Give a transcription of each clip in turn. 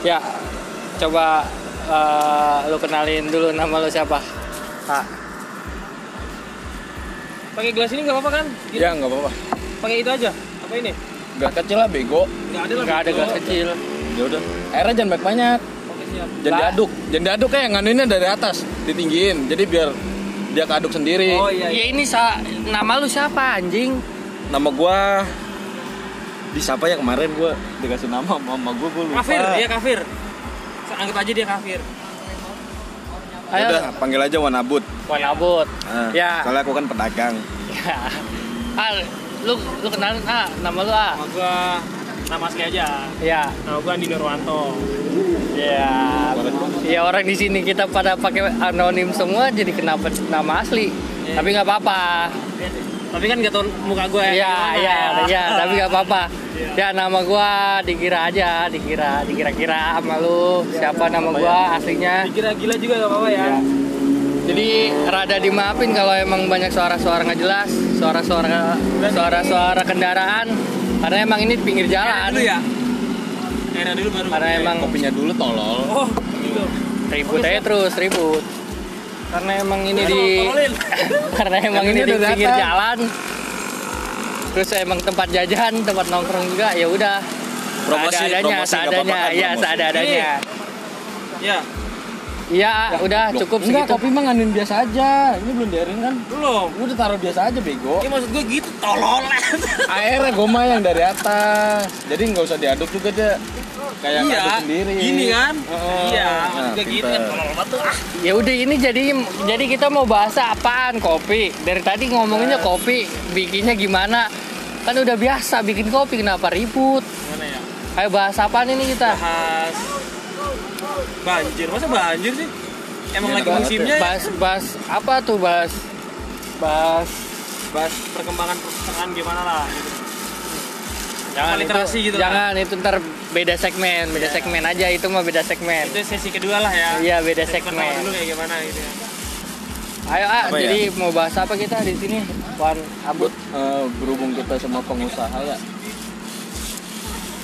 Ya, coba eh, lu kenalin dulu nama lu siapa? Pak. Pakai gelas ini nggak apa-apa kan? Gitu. Ya nggak apa-apa. Pakai itu aja. Apa ini? Gak kecil lah bego. Nggak ada lah. Enggak ada gelas kecil. Ya udah. Airnya jangan banyak banyak. Oke siap. Jangan diaduk. Jangan diaduk kayak nganuinnya dari atas, ditinggiin. Jadi biar dia keaduk sendiri. Oh iya. Ya ini sa nama lu siapa anjing? Nama gua di siapa ya kemarin gua dikasih nama mama gua gua lupa. Kafir, ya kafir. Anggap aja dia kafir. Ayo. Udah, panggil aja Wanabut. Wanabut. Nah, Ya. Soalnya aku kan pedagang. Ya. Ah, lu lu kenalin ah nama lu ah. Nama gua nama asli aja. Ya. Nama gua Andi Nurwanto. Ya. Ya orang di sini kita pada pakai anonim semua jadi kenapa nama asli. Iya. Tapi nggak apa-apa. Tapi kan nggak tahu muka gua ya. Iya, iya, ya. iya, tapi nggak apa-apa. Ya nama gua dikira aja, dikira, dikira-kira sama lu. Siapa nama gua aslinya? Dikira gila juga nggak apa-apa ya. Ya. Jadi rada dimaafin kalau emang banyak suara-suara nggak jelas, suara-suara suara-suara kendaraan. Karena emang ini pinggir Era jalan. dulu ya. Era dulu baru. Karena emang Kopinya dulu tolol. Oh, gitu. ribut aja terus ribut. Karena emang ini di karena emang ini di pinggir jalan. Terus emang tempat jajan, tempat nongkrong juga ya udah. Promosi, seadanya, promosi, nggak seadanya, apa-apa kan, ya promosi. seadanya. Ya, Iya, udah Loh, cukup enggak, segitu. kopi mah nganuin biasa aja. Ini belum diairin kan? belum. Lu udah taruh biasa aja bego. Ya maksud gua gitu tolol. Airnya gue mah yang dari atas. Jadi nggak usah diaduk juga deh. Kayak iya. sendiri. Gini kan? Heeh. Iya, Nah, gitu kan tolol banget tuh. Ah. Ya udah ini jadi jadi kita mau bahas apaan kopi. Dari tadi ngomonginnya kopi, bikinnya gimana? Kan udah biasa bikin kopi kenapa ribut? Gimana ya? Ayo bahas apaan ini kita? Bahas banjir. Masa banjir sih? Emang Enak lagi banget musimnya ya? Bahas bahas apa tuh bahas bahas bahas perkembangan perpustakaan gimana lah gitu. Jangan literasi itu, gitu jangan itu ntar beda segmen beda Iya. segmen aja itu mah beda segmen Itu sesi kedua lah ya. Iya, beda Sesi segmen. dulu kayak gimana gitu ya. ayo ah Apa ya? jadi mau bahas apa kita di sini Wan Abut Eh, berhubung kita sama pengusaha ya,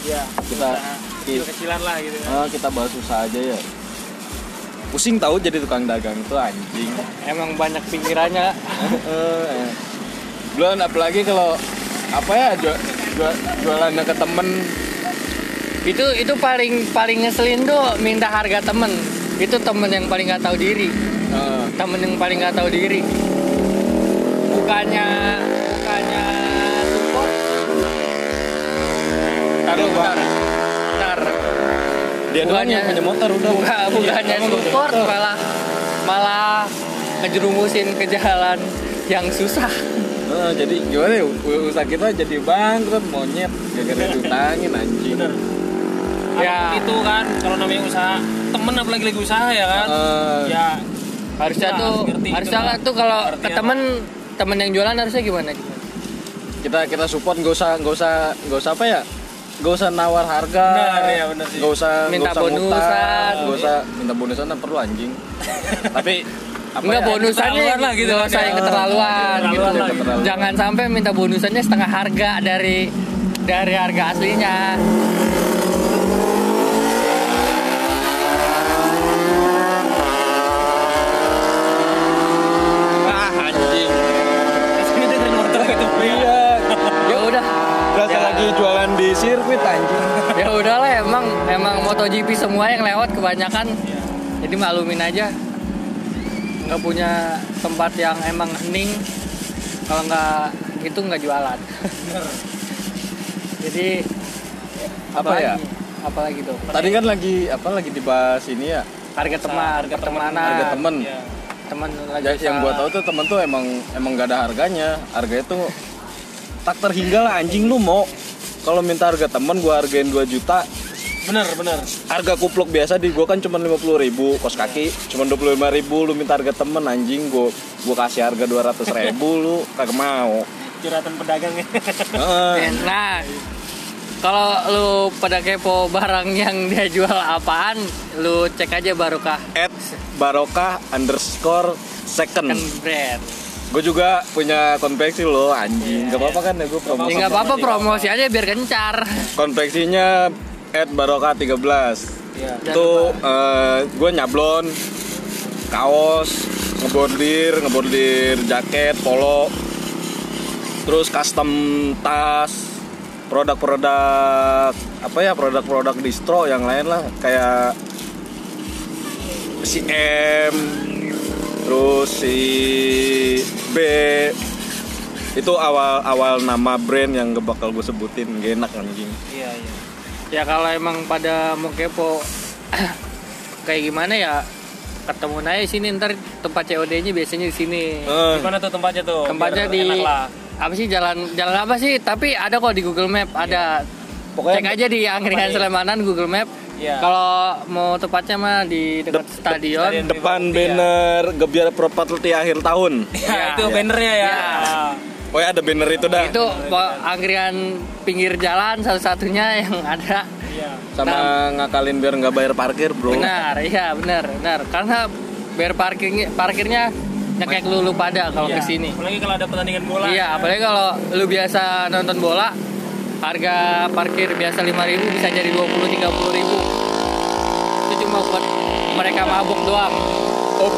Iya. kita Kecil kecilan lah gitu. ya. eh, kita bahas usaha aja ya. Pusing tahu jadi tukang dagang itu anjing. emang banyak pikirannya Eh, eh. Belum apalagi kalau apa ya jual, jual, jualannya ke temen. Itu itu paling paling ngeselin tuh minta harga temen. Itu temen yang paling nggak tahu diri. Eh, temen yang paling nggak tahu diri. Bukannya bukannya support. Taruh bentar bentar. Dia yang punya motor udah. buka, bukannya Iya, support motor. malah malah ngejerumusin ke jalan yang susah Eh, jadi gimana ya usaha kita jadi bangkrut monyet gara-gara diutangin anjing Bener. Ya. Apa pun itu kan kalau namanya usaha temen apalagi lagi usaha ya kan. Eh, ya harusnya Nah, tuh ngerti harusnya gitu lah. tuh kalau ke apa. temen temen yang jualan harusnya gimana kita kita support nggak usah nggak usah nggak usah apa ya nggak usah nawar harga Benar, benar sih. nggak usah Minta nggak usah bonusan. ngutang, nggak usah minta bonusan tak perlu anjing tapi Enggak ya, bonusannya keterlaluan lah gitu nggak usah ya. yang keterlaluan Keterlaluan gitu. lah gitu. Jangan sampai minta bonusannya setengah harga dari dari harga aslinya. anjing Terus ini dengerin motor udah. berasa lagi jualan di sirkuit anjing Ya udahlah emang emang MotoGP semua yang lewat kebanyakan. Jadi maklumin aja. Nggak punya tempat yang emang hening. Kalau nggak gitu nggak jualan. Jadi apa ya lagi? Apa lagi tuh? tadi kan lagi apa lagi dibahas ini ya Harga teman, Harga pertemanan. harga temen Iya. teman lagi Ya, yang gua tahu tuh temen tuh emang emang gak ada harganya harganya tuh tak terhingga lah anjing lu mau kalau minta harga temen gua hargain 2 juta Bener, bener. harga kupluk biasa di gua kan cuma 50.000 ribu kos kaki cuma 25.000 ribu lu minta harga temen anjing gua gua kasih harga 200.000 ribu lu kagak mau Curhatan pedagang ya. Heeh. Nah, kalau lu pada kepo barang yang dia jual apaan, lu cek aja barokah at barokah underscore second kan brand. gue juga punya konveksi lo anjing gak apa-apa kan ya gue promosi Ya nggak apa-apa promosi aja biar kencar. konveksinya at barokah 13 Iya. Jangan itu lupa. gue nyablon kaos ngebordir ngebordir jaket polo terus custom tas produk-produk apa ya produk-produk distro yang lain lah kayak si M terus si B itu awal-awal nama brand yang gak bakal gue sebutin gak enak anjing Iya, iya. Ya kalau emang pada mau kepo kayak gimana ya ketemu di sini ntar tempat COD-nya biasanya di sini Eh, Di mana tuh tempatnya tuh? tempatnya Biar di enak lah. apa sih jalan jalan apa sih tapi ada kok di Google Map ada Pokoknya- cek aja di Angkringan? Selemanan Google Map Iya. kalau mau tepatnya mah di dekat Dep- stadion depan Iya. banner Gebiar Property akhir tahun Ya, Iya. itu bannernya ya. Iya. Oh ya ada banner itu dah itu po- angkringan pinggir jalan satu-satunya yang ada Iya. sama ngakalin biar nggak bayar parkir bro benar iya benar benar karena bayar parkirnya parkirnya nyekek lulu pada kalau Iya. ke sini Apalagi kalau ada pertandingan bola. Iya, apalagi kalau lu biasa nonton bola, harga parkir biasa 5.000 bisa jadi 20 30 ribu. Itu cuma buat mereka mabuk doang. oh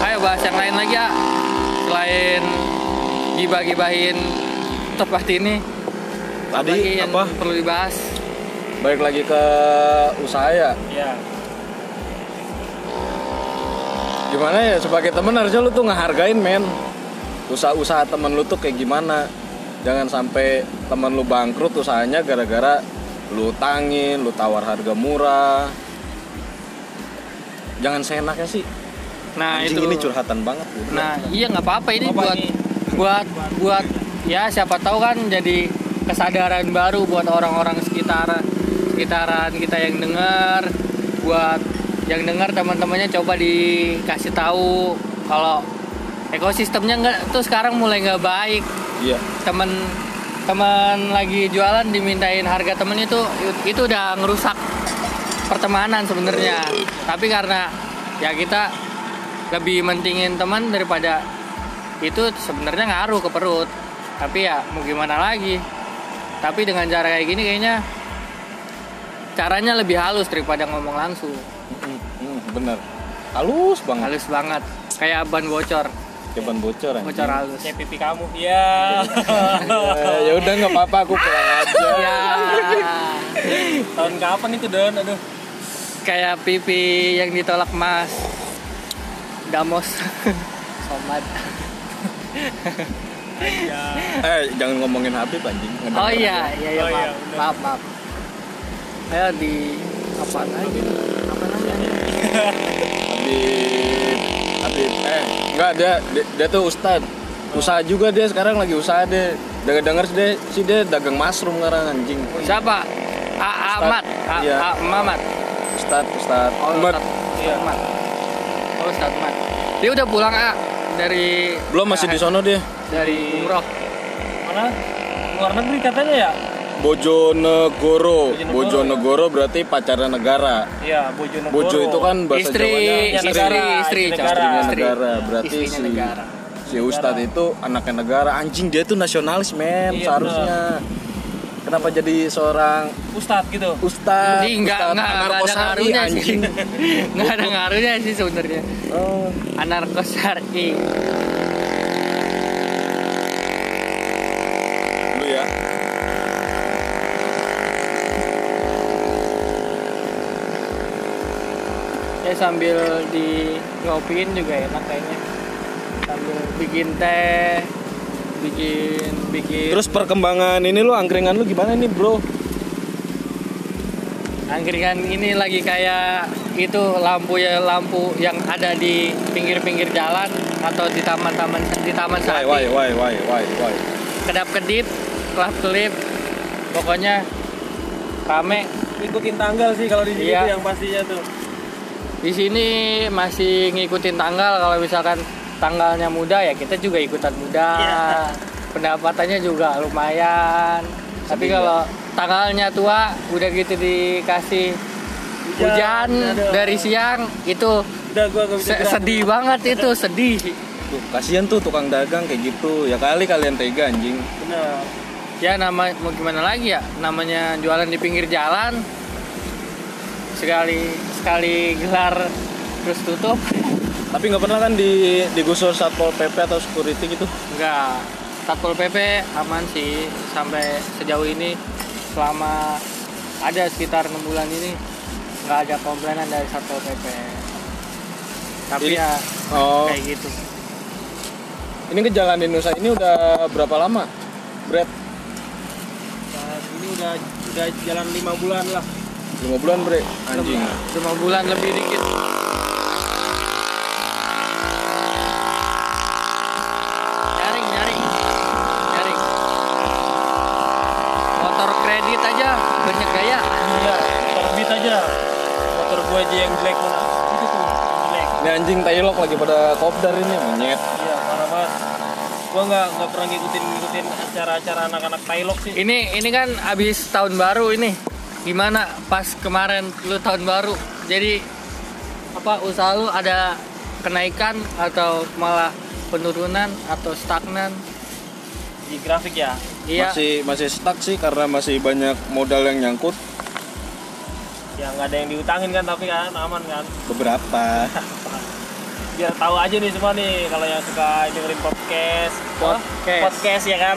Ayo bahas yang lain lagi ya. Selain gibah-gibahin tempat ini, tadi lagi yang apa perlu dibahas? balik lagi ke usaha ya Iya. gimana ya sebagai temen harusnya lu tuh ngehargain men usaha-usaha temen lu tuh kayak gimana jangan sampai temen lu bangkrut usahanya gara-gara lu tangin lu tawar harga murah jangan seenaknya sih Nah, anjing itu. ini curhatan banget gitu. Nah, iya nggak apa-apa ini Apa buat ini? Buat buat ya siapa tahu kan jadi kesadaran baru buat orang-orang sekitar sekitaran kita yang dengar buat yang dengar teman-temannya coba dikasih tahu kalau ekosistemnya nggak tuh sekarang mulai nggak baik. Iya. Temen teman lagi jualan dimintain harga temen itu itu udah ngerusak pertemanan sebenarnya. Tapi karena ya kita lebih mentingin teman daripada itu sebenarnya ngaruh ke perut. Tapi ya mau gimana lagi? Tapi dengan cara kayak gini kayaknya caranya lebih halus daripada ngomong langsung. Mm, bener. Halus banget. Halus banget. Kayak ban bocor. Kayak ban bocor anjing. bocor halus. Kayak pipi kamu. Eh, ya udah nggak apa-apa aku pulang aja. Ya Tahun kapan itu Don? Aduh. kayak pipi yang ditolak mas. Damos. Somat. Iya. Eh jangan ngomongin Habib anjing. Oh iya iya iya Oh, iya, maaf bener. maaf maaf. Ayo di apa lagi apa lagi Habib. Habib. Eh enggak dia dia, dia tuh ustad. Usaha juga dia sekarang lagi usaha deh denger dia sih dia dagang mushroom sekarang anjing. Siapa? A Ahmad. A, Iya. A Mamat. Ustad ustad. Oh Ahmad. Iya. Ahmad. Oh Ustadz Ahmad. Dia udah pulang A dari belum masih di sono dia dari umroh Mana? Luar negeri katanya ya? Bojonegoro Bojonegoro, Bojonegoro berarti pacarnya negara Iya, Bojonegoro. Bojo itu kan bahasa istri Jawanya istri negara, istri istri Cok. negara. istrinya Istri. negara berarti si negara si ustad itu anaknya negara anjing dia tuh nasionalis men Iya, seharusnya kenapa jadi seorang Ustadz gitu. ustad jadi nggak nggak ada anarkosari, ngaruhnya sih. anjing. Nggak ada ngaruhnya sih sebenarnya. Oh. anarkosari. Dulu ya. Ya sambil di ngopiin juga enak kayaknya. Sambil bikin teh bikin bikin. Terus perkembangan ini lu angkringan lu gimana nih bro? Angkringan ini lagi kayak itu lampu ya lampu yang ada di pinggir-pinggir jalan atau di taman-taman di taman why sati why why why why why kedap kedip kelap kelip pokoknya rame. Ikutin tanggal sih kalau di sini Iya. yang pastinya tuh. di sini masih ngikutin tanggal kalau misalkan tanggalnya muda ya kita juga ikutan muda. Iya. pendapatannya juga lumayan. Tapi kalau tanggalnya tua udah gitu dikasih hujan. Aduh. dari siang itu Udah gua gak bisa se- gerak. sedih banget itu sedih. Tuh kasihan tuh tukang dagang kayak gitu. Ya kali kalian tega anjing. Ya nama mau gimana lagi ya? Namanya jualan di pinggir jalan. Sekali sekali gelar terus tutup Tapi nggak pernah kan di digusur satpol pp atau security gitu? enggak satpol pp aman sih sampai sejauh ini selama ada sekitar enam bulan ini nggak ada komplainan dari satpol pp tapi Ini- ya Oh, kayak gitu ini ke Jalan di Nusa ini udah berapa lama? Brad, ini udah udah jalan lima bulan lah. lima bulan bre, anjing. lima bulan lebih dikit nyaring nyaring nyaring motor kredit aja banyak gaya Iya, motor beat aja. Gue aja yang jelek? Itu tuh jelek. Ini anjing Tailok lagi pada kopdar ini monyet. Iya, parah banget. Gue nggak nggak pernah ngikutin ngikutin acara-acara anak-anak Tailok sih. ini ini kan abis tahun baru ini gimana pas kemarin lu tahun baru jadi apa usaha lu ada kenaikan atau malah penurunan atau stagnan Di grafik ya. iya Masih masih stuck sih karena masih banyak modal yang nyangkut Ya nggak ada yang diutangin kan tapi kan aman kan. beberapa. Biar tahu aja nih semua nih kalau yang suka dengerin podcast. Podcast. Podcast ya kan.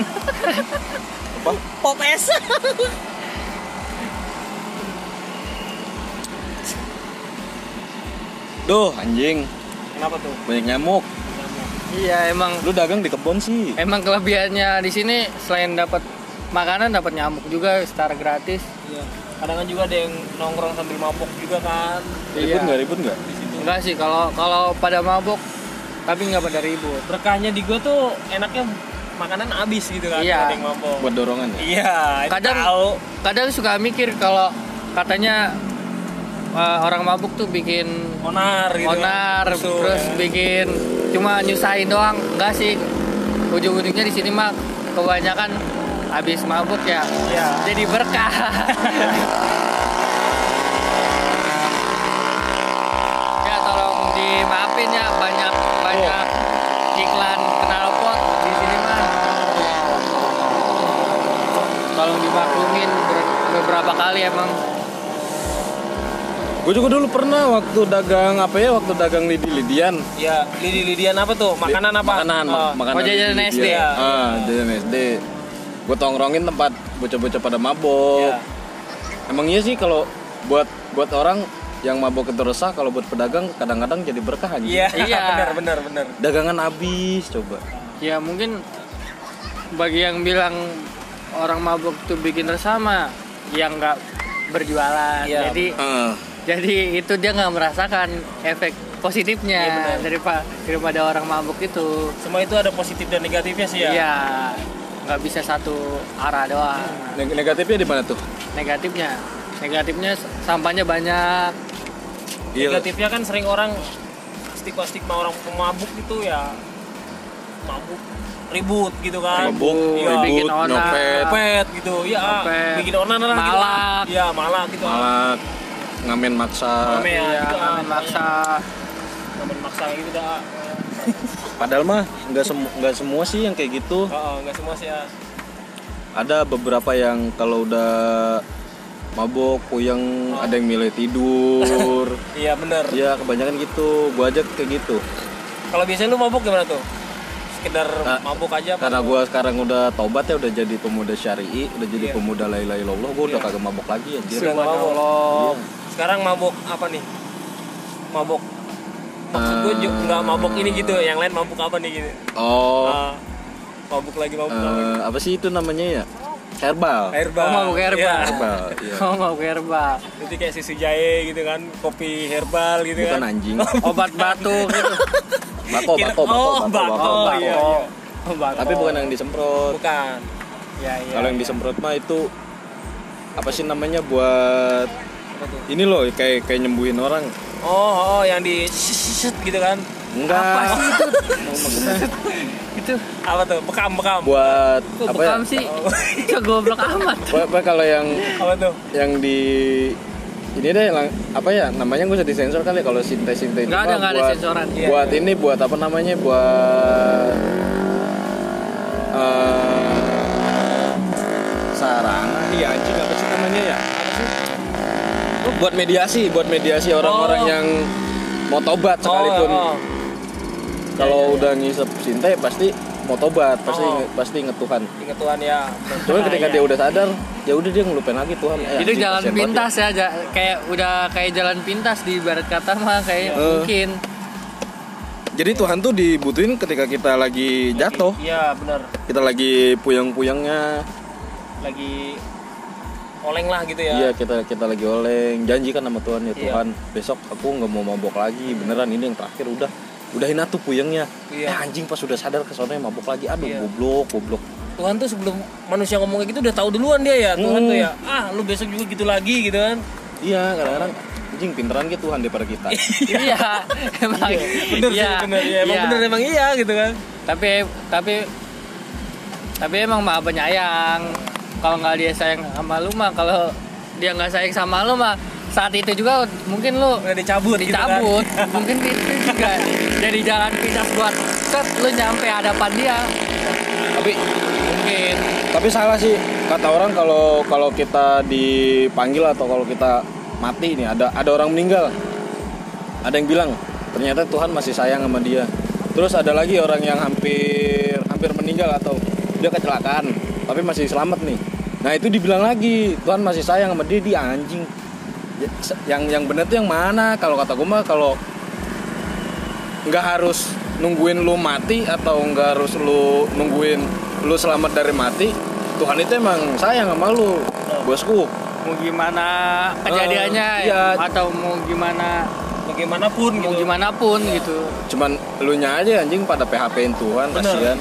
Apa? Podcast. Duh, anjing, Kenapa tuh? banyak nyamuk. iya emang Lu dagang di kebun sih. emang kelebihannya di sini selain dapat makanan dapat nyamuk juga secara gratis Iya. Kadang kan juga ada yang nongkrong sambil mabok juga kan. Ribut Iya. nggak ribut nggak? Di situ. enggak sih kalau kalau pada mabuk tapi nggak pada ribut Berkahnya di gua tuh enaknya makanan habis gitu kan. Iya. Ada yang mabok. Buat dorongan ya. Iya, Kadang- tahu. kadang suka mikir kalau katanya uh, orang mabuk tuh bikin onar gitu. kan. onar Rusuh, terus ya. bikin cuma nyusahin doang enggak sih ujung-ujungnya di sini mah kebanyakan habis mabuk ya Iya. jadi berkah ya tolong dimaafin ya banyak banyak iklan knalpot di sini mah tolong dimaklumin ber- beberapa kali emang Gue juga dulu pernah waktu dagang apa ya? Waktu dagang lidi-lidian. Iya, lidi-lidian apa tuh? Makanan apa? Makanan, Oh. makanan. Oh, jajanan. SD ya? Ah, jajanan SD. Gue tongkrongin tempat bocah-bocah pada mabok. Iya. Emang iya sih kalau buat buat orang yang mabok itu resah kalau buat pedagang kadang-kadang jadi berkah aja. Iya, Iya. benar benar benar. Dagangan habis coba. ya mungkin bagi yang bilang orang mabuk tuh bikin resah mah yang nggak berjualan Iya, jadi Ah, jadi itu dia nggak merasakan efek positifnya Iya, benar. daripada daripada orang mabuk itu Semua itu ada positif dan negatifnya sih ya. iya nggak bisa satu arah doang neg- negatifnya di mana tuh? negatifnya negatifnya sampahnya banyak Iya. Negatifnya kan sering orang stigma-stigma orang pemabuk itu ya mabuk ribut gitu kan. Mabuk, Iya. bikin ribut, onar. nyopet, Pet gitu. Ya, Nyopet. bikin onar lah gitu. Malak. Iya, malak gitu. malak, ngamen maksa. Rame ya, iya gitu, ngamen maksa Ngamen maksa gitu dah. Padahal mah nggak semu- nggak semua sih yang kayak gitu. Oh, enggak semua sih ya. Ada beberapa yang kalau udah mabok, puyeng, ada yang milih tidur. Iya, bener. Iya kebanyakan gitu. Gua aja kayak gitu. Kalau biasanya lu mabuk gimana tuh? Sekedar Nah, mabuk aja? Karena gua sekarang udah tobat ya udah jadi pemuda syari'i, udah jadi Iya. pemuda la ilaha illallah, gua udah Iya. kagak mabok lagi anjir. Udah nggak mabuk. Iya. Sekarang mabuk apa nih? Mabuk. Maksud gue nggak mabuk ini gitu, yang lain mabuk apa nih gitu? Oh, Ah, mabuk lagi mabuk lagi. eh, apa sih itu namanya ya? Herbal. Herbal. Oh, mabuk herbal. Iya. Herbal. Iya. oh mabuk herbal Jadi kayak susu jahe gitu kan, kopi herbal gitu Bukan kan. anjing. obat batuk gitu Bako, bako, bako, oh, bako, bako, bako, bako. iya, iya. Oh, batuk. Tapi bukan yang disemprot. Bukan. Ya, iya. Kalau yang iya. disemprot mah itu apa sih namanya buat Apa ini loh kayak kayak nyembuhin orang. Oh, oh, yang di shit gitu kan. Enggak. apa sih itu itu Apa tuh? Bekam, bekam. buat kok apa ya? bekam sih itu goblok amat Apa, apa kalau yang Apa tuh? yang di ini deh lang- apa ya namanya gue usah disensor kali kalau sinte sinte itu ada nggak ada buat- sensoran Iya. buat ini buat apa namanya buat eh sarana iya anjing apa sih namanya ya buat mediasi buat mediasi orang-orang Oh. yang mau tobat sekalipun Oh, oh. kalau udah ngisep cinta ya pasti mau tobat pasti Oh. pasti inget Tuhan Ingat Tuhan ya. cuman ketika iya. dia udah sadar ya udah dia ngelupain lagi Tuhan Eh, itu jalan pintas ya ja- kayak udah kayak jalan pintas di barat kata mah kayak Eh. mungkin ya. jadi Tuhan tuh dibutuhin ketika kita lagi jatuh Iya benar. kita lagi puyeng-puyengnya Lagi oleng lah gitu ya. iya kita kita lagi oleng janji kan sama Tuhan ya Iya. Tuhan besok aku nggak mau mabok lagi beneran ini yang terakhir udah udahin atuh puyengnya Iya. eh anjing pas udah sadar ke sana mabok lagi aduh Iya. goblok goblok Tuhan tuh sebelum manusia ngomong kayak gitu udah tahu duluan dia ya. Tuhan Hmm. tuh ya. Ah, lu besok juga gitu lagi gitu kan. iya kadang-kadang anjing pinteran gitu Tuhan daripada kita iya emang Bener iya, sih, bener ya. Emang iya. bener emang iya gitu kan. tapi tapi tapi emang maha penyayang kalau nggak dia sayang sama lu mah kalau dia nggak sayang sama lu mah saat itu juga mungkin lu Udah dicabut, gitu kan. dicabut. Mungkin itu juga. Jadi jalan pintas buat set lu nyampe hadapan dia. Tapi mungkin. tapi salah sih. Kata orang kalau kalau kita dipanggil atau kalau kita mati nih ada ada orang meninggal. Ada yang bilang ternyata Tuhan masih sayang sama dia. Terus ada lagi orang yang hampir hampir meninggal atau dia kecelakaan tapi masih selamat nih nah itu dibilang lagi Tuhan masih sayang sama dia dia anjing. Ya, yang yang bener tuh yang mana? Kalau kata gue mah kalau nggak harus nungguin lu mati atau nggak harus lu nungguin lu selamat dari mati Tuhan itu emang sayang sama lu bosku. Mau gimana kejadiannya Eh, iya. atau mau gimana? Bagaimanapun mau gitu. gimana pun gitu. Cuman lu nya aja anjing pada PHP-in Tuhan Bener. kasihan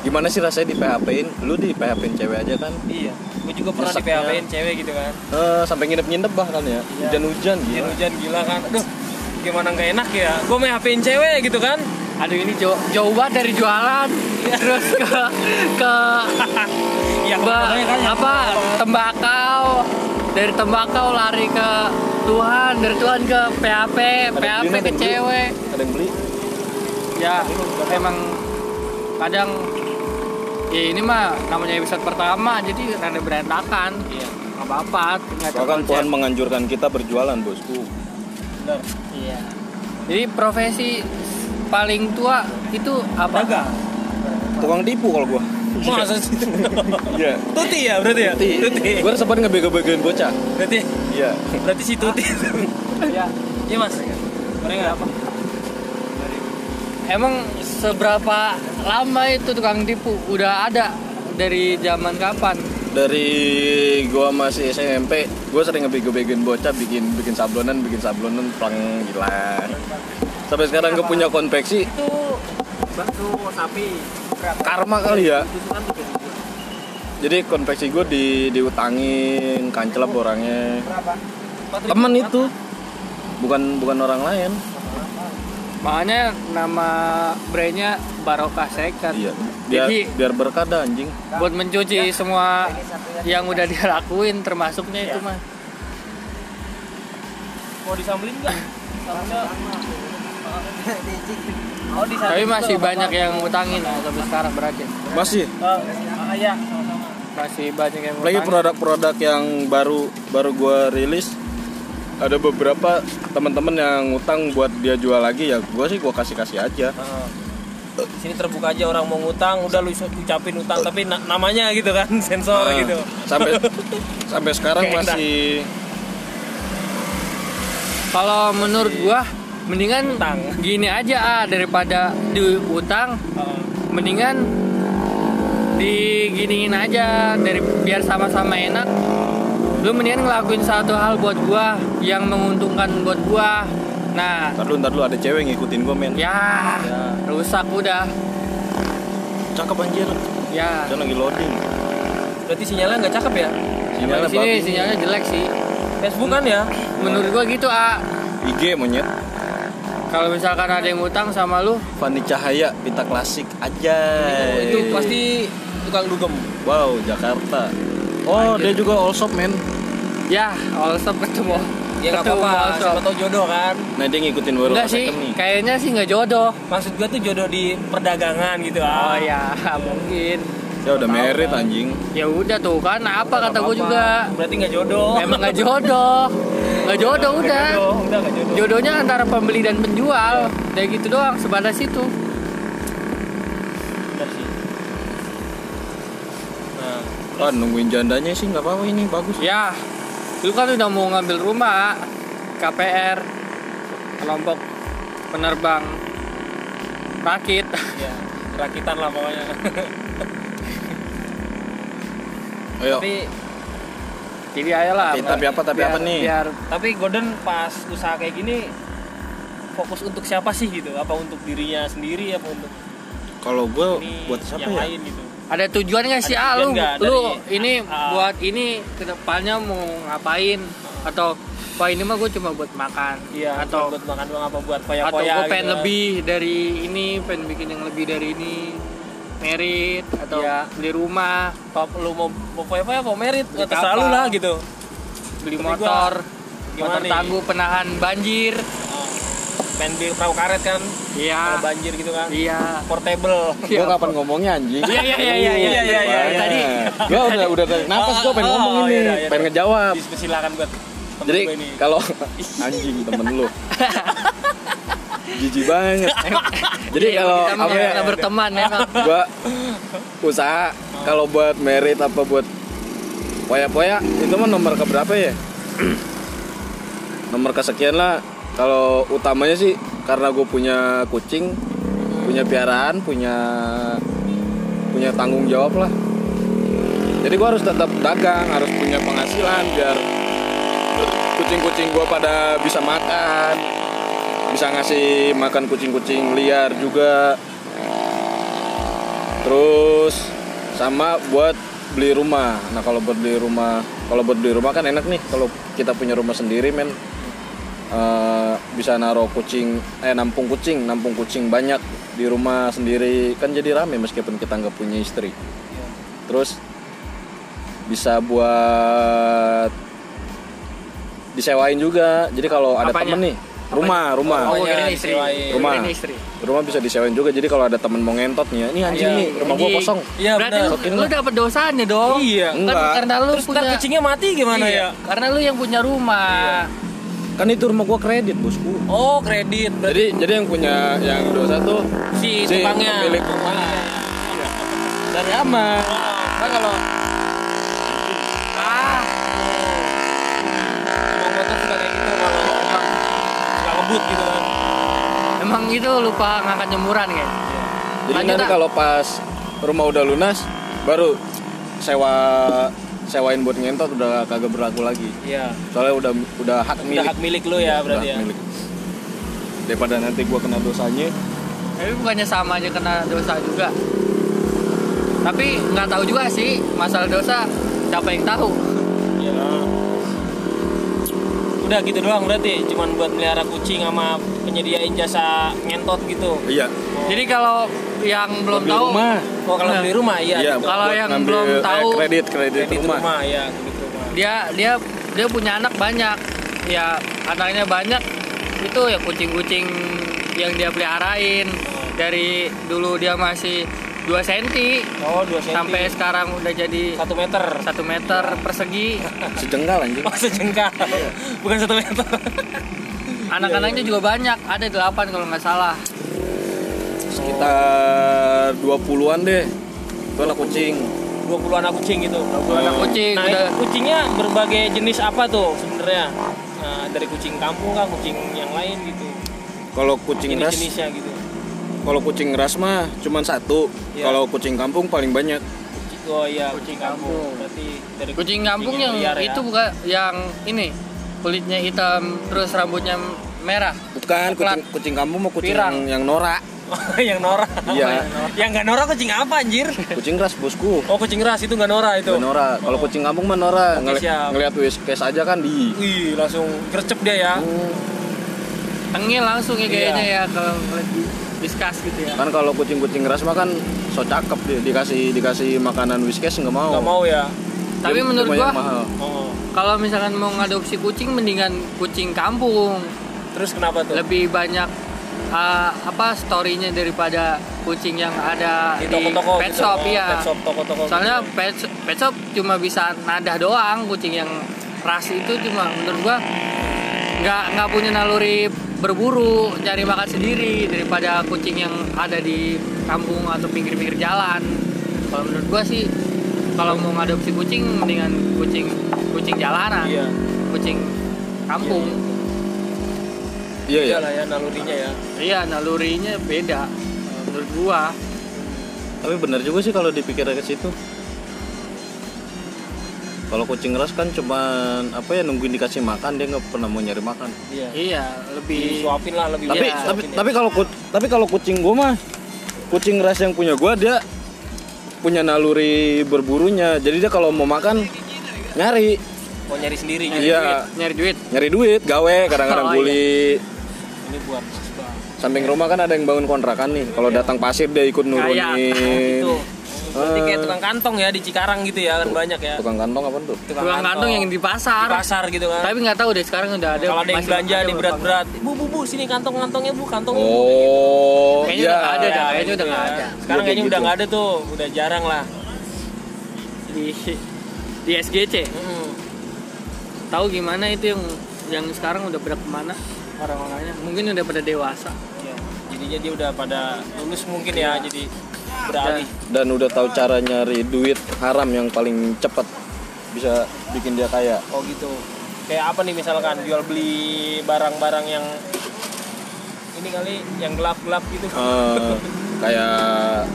gimana sih rasanya di PHP-in lu di PHP-in cewek aja kan Iya. Gue juga pernah di Nyesaknya. PHP-in cewek gitu kan. Eh, sampai nginep-nginep bahkan ya Iya. hujan-hujan Hujan-hujan gila kan. Aduh, gimana nggak enak ya. Gue main HP-in cewek gitu kan. aduh ini jauh, jauh banget dari jualan terus ke ke Iya, ba- pokoknya kan yang- apa tembakau dari tembakau lari ke Tuhan dari Tuhan ke PHP Ada PHP beli, ke cewek ada yang beli ya emang kadang ya ini mah namanya episode pertama jadi rada berantakan Iya. nggak apa-apa bahkan. Tuhan menganjurkan kita berjualan bosku Bener. iya jadi profesi paling tua itu apa Dagang. tukang tipu kalau gua Masa sih? iya Tuti ya berarti ya? Tuti. gua sempat ngebego-begoin bocah Berarti iya berarti si Tuti. ya Iya Mas. Gorengan apa? Emang seberapa lama itu tukang tipu? Udah ada dari zaman kapan? dari gua masih SMP gua sering ngebego-begoin bocah bikin bikin sablonan bikin sablonan plang gila sampai sekarang gua punya konveksi Itu bakso sapi. Karma kali ya jadi. konveksi gue di diutangin kancelap orangnya teman itu bukan bukan orang lain Makanya nama brandnya Barokah Second. iya biar Jadi biar berkah dah, anjing buat mencuci semua yang udah dia lakuin termasuknya itu mah. Mau disambelin nggak? Oh di Tapi masih banyak yang ngutangin nah, sampai sekarang berarti. masih ah, iya, sama-sama. Masih banyak yang lagi produk-produk yang baru baru gue rilis ada beberapa teman-teman yang ngutang buat dia jual lagi ya gue sih gue kasih kasih aja. Di sini terbuka aja orang mau ngutang, udah lu ucapin utang tapi na- namanya gitu kan sensor Nah, gitu. sampai sampai sekarang Kayak masih Kalau menurut gua mendingan Utang. gini aja ah daripada diutang Ah. mendingan diginiin aja dari biar sama-sama enak lu mendingan ngelakuin satu hal buat gua yang menguntungkan buat gua. Nah. Ntar dulu ntar dulu ada cewek ngikutin gue men. Ya Ya. rusak udah. Cakep anjir. Ya. Dia lagi loading. Berarti sinyalnya nggak cakep ya? sinyalnya di sini babi. sinyalnya jelek sih. Facebook kan ya? menurut gua gitu ah IG monyet. Kalau misalkan ada yang utang sama lu? Fani Cahaya pita klasik aja. Itu pasti tukang dugem. wow Jakarta oh dia juga all shop men ya all stop ketemu Ya nggak ketemu apa-apa, shop. siapa tahu jodoh kan. nah dia ngikutin warung enggak sih nih kayaknya sih nggak jodoh Maksud gua tuh jodoh di perdagangan gitu. oh ah. ya mungkin Ya udah merit anjing. Ya udah tuh kan apa kata gue juga. Berarti nggak jodoh. Emang nggak jodoh. Nggak jodoh udah. jodoh, udah nggak jodoh. Jodohnya antara pembeli dan penjual. Kayak gitu doang sebatas itu. Bener sih. Kan nungguin jandanya sih nggak apa-apa ini bagus. Ya, lu kan udah mau ngambil rumah KPR kelompok penerbang rakit. ya rakitan lah pokoknya. Ayo. Tapi Jadi ayolah. Tapi- tapi apa, tapi biar- apa nih? Biar tapi Gordon pas usaha kayak gini fokus untuk siapa sih gitu? Apa untuk dirinya sendiri apa untuk Kalau gue buat siapa yang ya? lain gitu? Ada tujuan nggak sih Ada ah lu nggak lu dari- ini ah. buat ini ke depannya mau ngapain atau wah ini mah gue cuma buat makan Iya, atau buat makan doang apa buat atau poya-poya gue pengen gitu. lebih dari ini pengen bikin yang lebih dari ini merit atau Iya. beli rumah Top lu mau mau poya-poya mau merit Beli terserah lu kapal. lah gitu. beli Tapi gua- motor gimana motor nih? tangguh penahan banjir pengen beli perahu karet kan iya kalau banjir gitu kan. iya Portable. Gue kapan ngomongnya anjing? Iya, iya, iya, iya, iya, iya, iya, iya. Tadi. Gue udah udah tarik nafas gue pengen Oh, ngomong oh, ini, iya, iya. pengen ngejawab. Silakan buat Jadi kalau anjing temen lu. Jijik banget. Jadi Iya, kalau apa ya? berteman ya. Gua usaha kalau buat merit apa buat poya-poya itu mah nomor keberapa ya? nomor kesekian lah. Kalau utamanya sih karena gue punya kucing, punya piaraan, punya punya tanggung jawab lah. Jadi gue harus tetap dagang, harus punya penghasilan biar kucing-kucing gue pada bisa makan, bisa ngasih makan kucing-kucing liar juga. Terus sama buat beli rumah. Nah kalau buat beli rumah, kalau buat beli rumah kan enak nih kalau kita punya rumah sendiri men. Eh, bisa naruh kucing, eh nampung kucing, nampung kucing banyak di rumah sendiri kan jadi rame meskipun kita nggak punya istri. Terus bisa buat disewain juga. Jadi kalau ada Apanya? temen nih, rumah, rumah. Oh, Rumahnya kirain istri. disewain. Rumah. Istri. Rumah bisa disewain juga. Jadi kalau ada temen mau ngentot nih, ya, ini anjing Iya, nih, rumah gua kosong. Iya, Berarti benar. lu, lu dosanya dong. Iya. Kan Enggak. karena lu Terus punya kucingnya mati gimana Iya, ya? Karena lu yang punya rumah. Kan itu rumah gua kredit, Bosku. Oh, kredit. Berarti Jadi jadi yang punya yang dosa tuh si si tukangnya. pemilik rumah. dari aman. Kan kalau Ah, emang motor suka kayak gitu kalau emang suka ngebut gitu kan. emang itu lupa ngangkat jemuran kayak. Jadi Lanjut, nanti ah. kalau pas rumah udah lunas baru sewa sewain buat ngentot udah kagak berlaku lagi. Iya. Soalnya udah udah hak Udah milik. hak milik lu ya berarti Udah ya. milik. Daripada nanti gua kena dosanya, Tapi bukannya sama aja kena dosa juga. Tapi nggak tahu juga sih masalah dosa siapa yang tahu. Iya. Udah gitu doang berarti cuman buat melihara kucing sama penyediain jasa ngentot gitu. iya. Jadi kalau yang belum Beli tahu rumah. Oh kalau Nah. beli rumah iya. Iya, gitu. Kalau yang ngambil, belum eh, tahu, kredit kredit, kredit rumah. rumah. ya, kredit rumah. dia dia dia punya anak banyak. Ya anaknya banyak itu ya kucing-kucing yang dia peliharain dari dulu dia masih 2 cm Oh, 2 cm. sampai sekarang udah jadi 1 meter. satu meter persegi Sejengkal anjing. Oh, sejengkal. Bukan 1 meter. anak-anaknya juga banyak ada delapan kalau nggak salah Sekitar 20-an deh. Itu anak kucing. 20 anak kucing gitu. anak kucing Nah, udah itu kucingnya berbagai jenis apa tuh sebenarnya? Nah, dari kucing kampung kah, kucing yang lain gitu. Kalau kucing ras, Jenis-jenisnya gitu. kalau kucing ras mah cuman satu. Iya. Kalau kucing kampung paling banyak. Kucing- Oh iya, kucing kampung. Berarti dari kucing kampung yang liar ya. itu bukan yang ini kulitnya hitam terus rambutnya merah Bukan Coklat. kucing kucing kampung mau kucing Pirang. yang, yang norak. yang norak. Iya. yang nggak norak kucing apa anjir? Kucing ras bosku. Oh, kucing ras itu nggak norak itu. Nggak norak. Kalau Oh. kucing kampung mah norak. Oke, Ngeli- siap. ngeliat whiskas aja kan di. Wih, langsung gercep dia ya. tengil langsung ya Iya. kayaknya ya kalau ngeliat di diskus gitu ya Kan kalau kucing-kucing ras mah kan so cakep dia dikasih dikasih makanan whiskas nggak mau. Nggak mau ya. tapi Dia menurut gua. Oh. kalau misalkan mau ngadopsi kucing mendingan kucing kampung Terus kenapa tuh? lebih banyak uh, apa storynya daripada kucing yang ada di di, toko-toko pet gitu. shop iya. Pet shop toko-toko soalnya gitu. pet, pet shop cuma bisa nadah doang kucing yang ras itu cuma menurut gua nggak nggak punya naluri berburu cari makan sendiri daripada kucing yang ada di kampung atau pinggir-pinggir jalan. Kalau menurut gua sih kalau mau ngadopsi kucing mendingan kucing kucing jalanan iya. kucing kampung. Iya iya ya lah ya nalurinya ya. Iya nalurinya beda menurut gua. Tapi benar juga sih kalau dipikir ke situ. Kalau kucing ras kan cuman apa ya nungguin dikasih makan dia nggak pernah mau nyari makan. Iya. Iya lebih disuapin lah lebih tapi Iya. tapi ya. tapi kalau ku- tapi kalau kucing gua mah kucing ras yang punya gua dia punya naluri berburunya. Jadi dia kalau mau makan nyari. Mau nyari sendiri nyari gitu. Iya. duit. Nyari duit. Nyari duit gawe kadang-kadang Oh, kuli ini buat samping rumah kan ada yang bangun kontrakan nih. Kalau datang pasir dia ikut nurunin. gitu. Berarti kayak Ah. tukang kantong ya di Cikarang gitu ya kan banyak ya. Tukang kantong apa tuh? Tukang kantong yang di pasar. Di pasar gitu kan. Tapi nggak tahu deh sekarang udah ada kalau ada yang masih belanja di berat-berat. Bu bu bu sini kantong kantongnya bu kantong oh Kayaknya iya. udah nggak ada Ya, kayaknya gitu udah nggak ya. ada. sekarang Iya, kayaknya kayak udah gitu. nggak ada tuh udah jarang lah. Di di SGC Mm. tahu gimana itu yang yang sekarang udah pada ke mana orang-orangnya. Mungkin udah pada dewasa. Iya. jadinya dia udah pada lulus mungkin ya jadi beralih. Dan udah tahu cara nyari duit haram yang paling cepat bisa bikin dia kaya. Oh gitu. Kayak apa nih misalkan jual beli barang-barang yang ini kali yang gelap-gelap gitu. Eh, kayak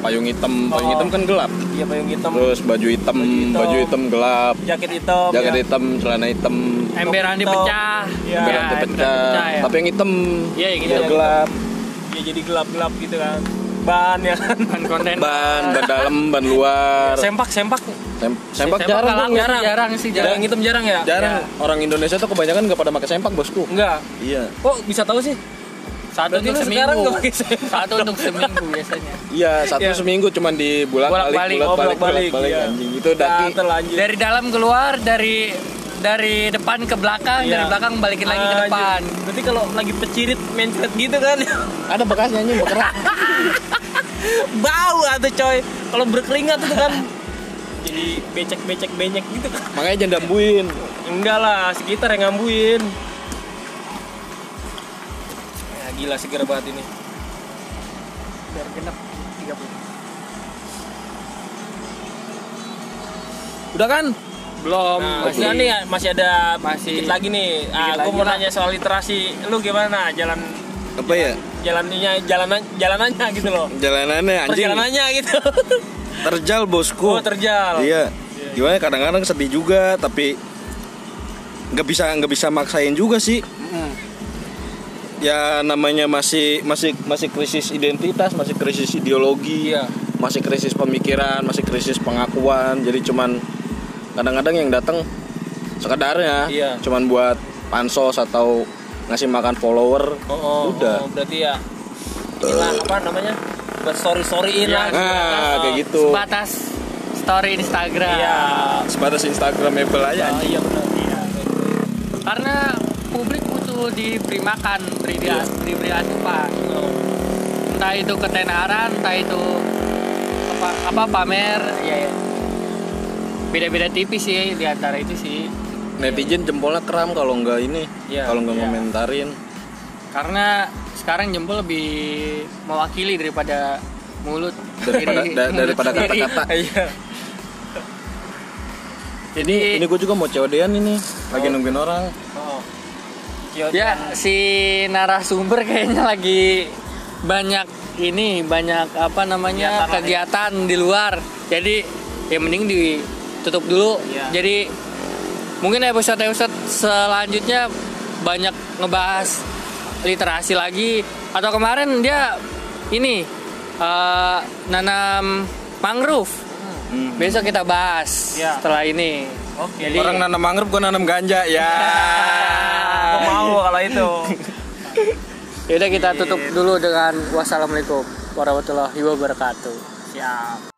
payung hitam. Payung hitam kan gelap. Iya payung hitam. Terus baju hitam Baju hitam. baju hitam gelap. Jaket hitam jaket ya. hitam celana hitam. Emberan dipecah. Iya. berarti emberan pecah ya. tapi yang hitam Iya, yang biar hitam. gelap. Ya jadi gelap-gelap gitu kan. Ban ya kan. Ban konten ban ban dalam ban luar. Sempak sempak. Sem- sempak Sempak jarang. Bung. jarang. jarang sih, jarang. yang hitam jarang ya? Jarang. Orang Indonesia tuh kebanyakan nggak pada pakai sempak bosku. Enggak iya. Kok bisa tahu sih satu Berarti untuk seminggu. satu untuk seminggu biasanya. Iya satu Iya. seminggu cuman di bulan balik Bolak-balik. bulan Oh, balik bolak-balik, balik iya. anjing. Itu daki. Dari dalam keluar dari dari depan ke belakang Iya. dari belakang balikin lagi ke depan. Berarti kalau lagi pecirit mencret gitu kan? Ada bekasnya anjing bekerak bau atau coy. Kalau berkeringat itu kan jadi becek becek benyek gitu. Kan makanya jangan dambuin. Enggak lah sekitar yang ngambuin. ya gila seger banget ini biar genap 30 udah kan belum Nah, masih masih nih masih ada masih- dikit lagi nih. Ah, dikit aku lagi mau lah. nanya soal literasi. Lu gimana jalan apa ya jalannya jalanan jalanannya gitu loh. jalanannya anjing Perjalanannya gitu. terjal bosku Oh, terjal. iya gimana kadang-kadang sedih juga tapi nggak bisa nggak bisa maksain juga sih ya namanya masih masih masih krisis identitas masih krisis ideologi Iya. masih krisis pemikiran masih krisis pengakuan jadi cuman kadang-kadang yang datang sekedarnya Iya. cuman buat pansos atau ngasih makan follower Oh, oh, Udah. oh, berarti ya inilah apa namanya? Buat story-storyin Iya. lah. nah kayak gitu sebatas story Instagram Iya. sebatas instagramable aja Oh, iya benar. Iya. karena publik butuh diberi makan beri Iya. diberi asupan Oh, entah itu ketenaran entah itu apa, apa pamer ya ya. beda-beda tipis sih di antara itu sih netizen jempolnya kram kalau nggak ini Iya, kalau nggak iya. ngomentarin karena sekarang jempol lebih mewakili daripada mulut Daripada- da- daripada kata-kata. Iya. jadi ini gue juga mau COD-an ini lagi nungguin orang Oh. Ya si narasumber kayaknya lagi banyak ini banyak apa namanya Kegiatan kegiatan di luar jadi ya mending ditutup dulu Iya. jadi mungkin episode episode selanjutnya banyak ngebahas literasi lagi atau kemarin dia ini eh, nanam mangrove Hmm. besok kita bahas Iya. setelah ini Oke. Jadi- orang nanam mangrove gue nanam ganja ya Aku mau kalau itu. Yaudah kita tutup dulu dengan wassalamualaikum warahmatullahi wabarakatuh. Siap.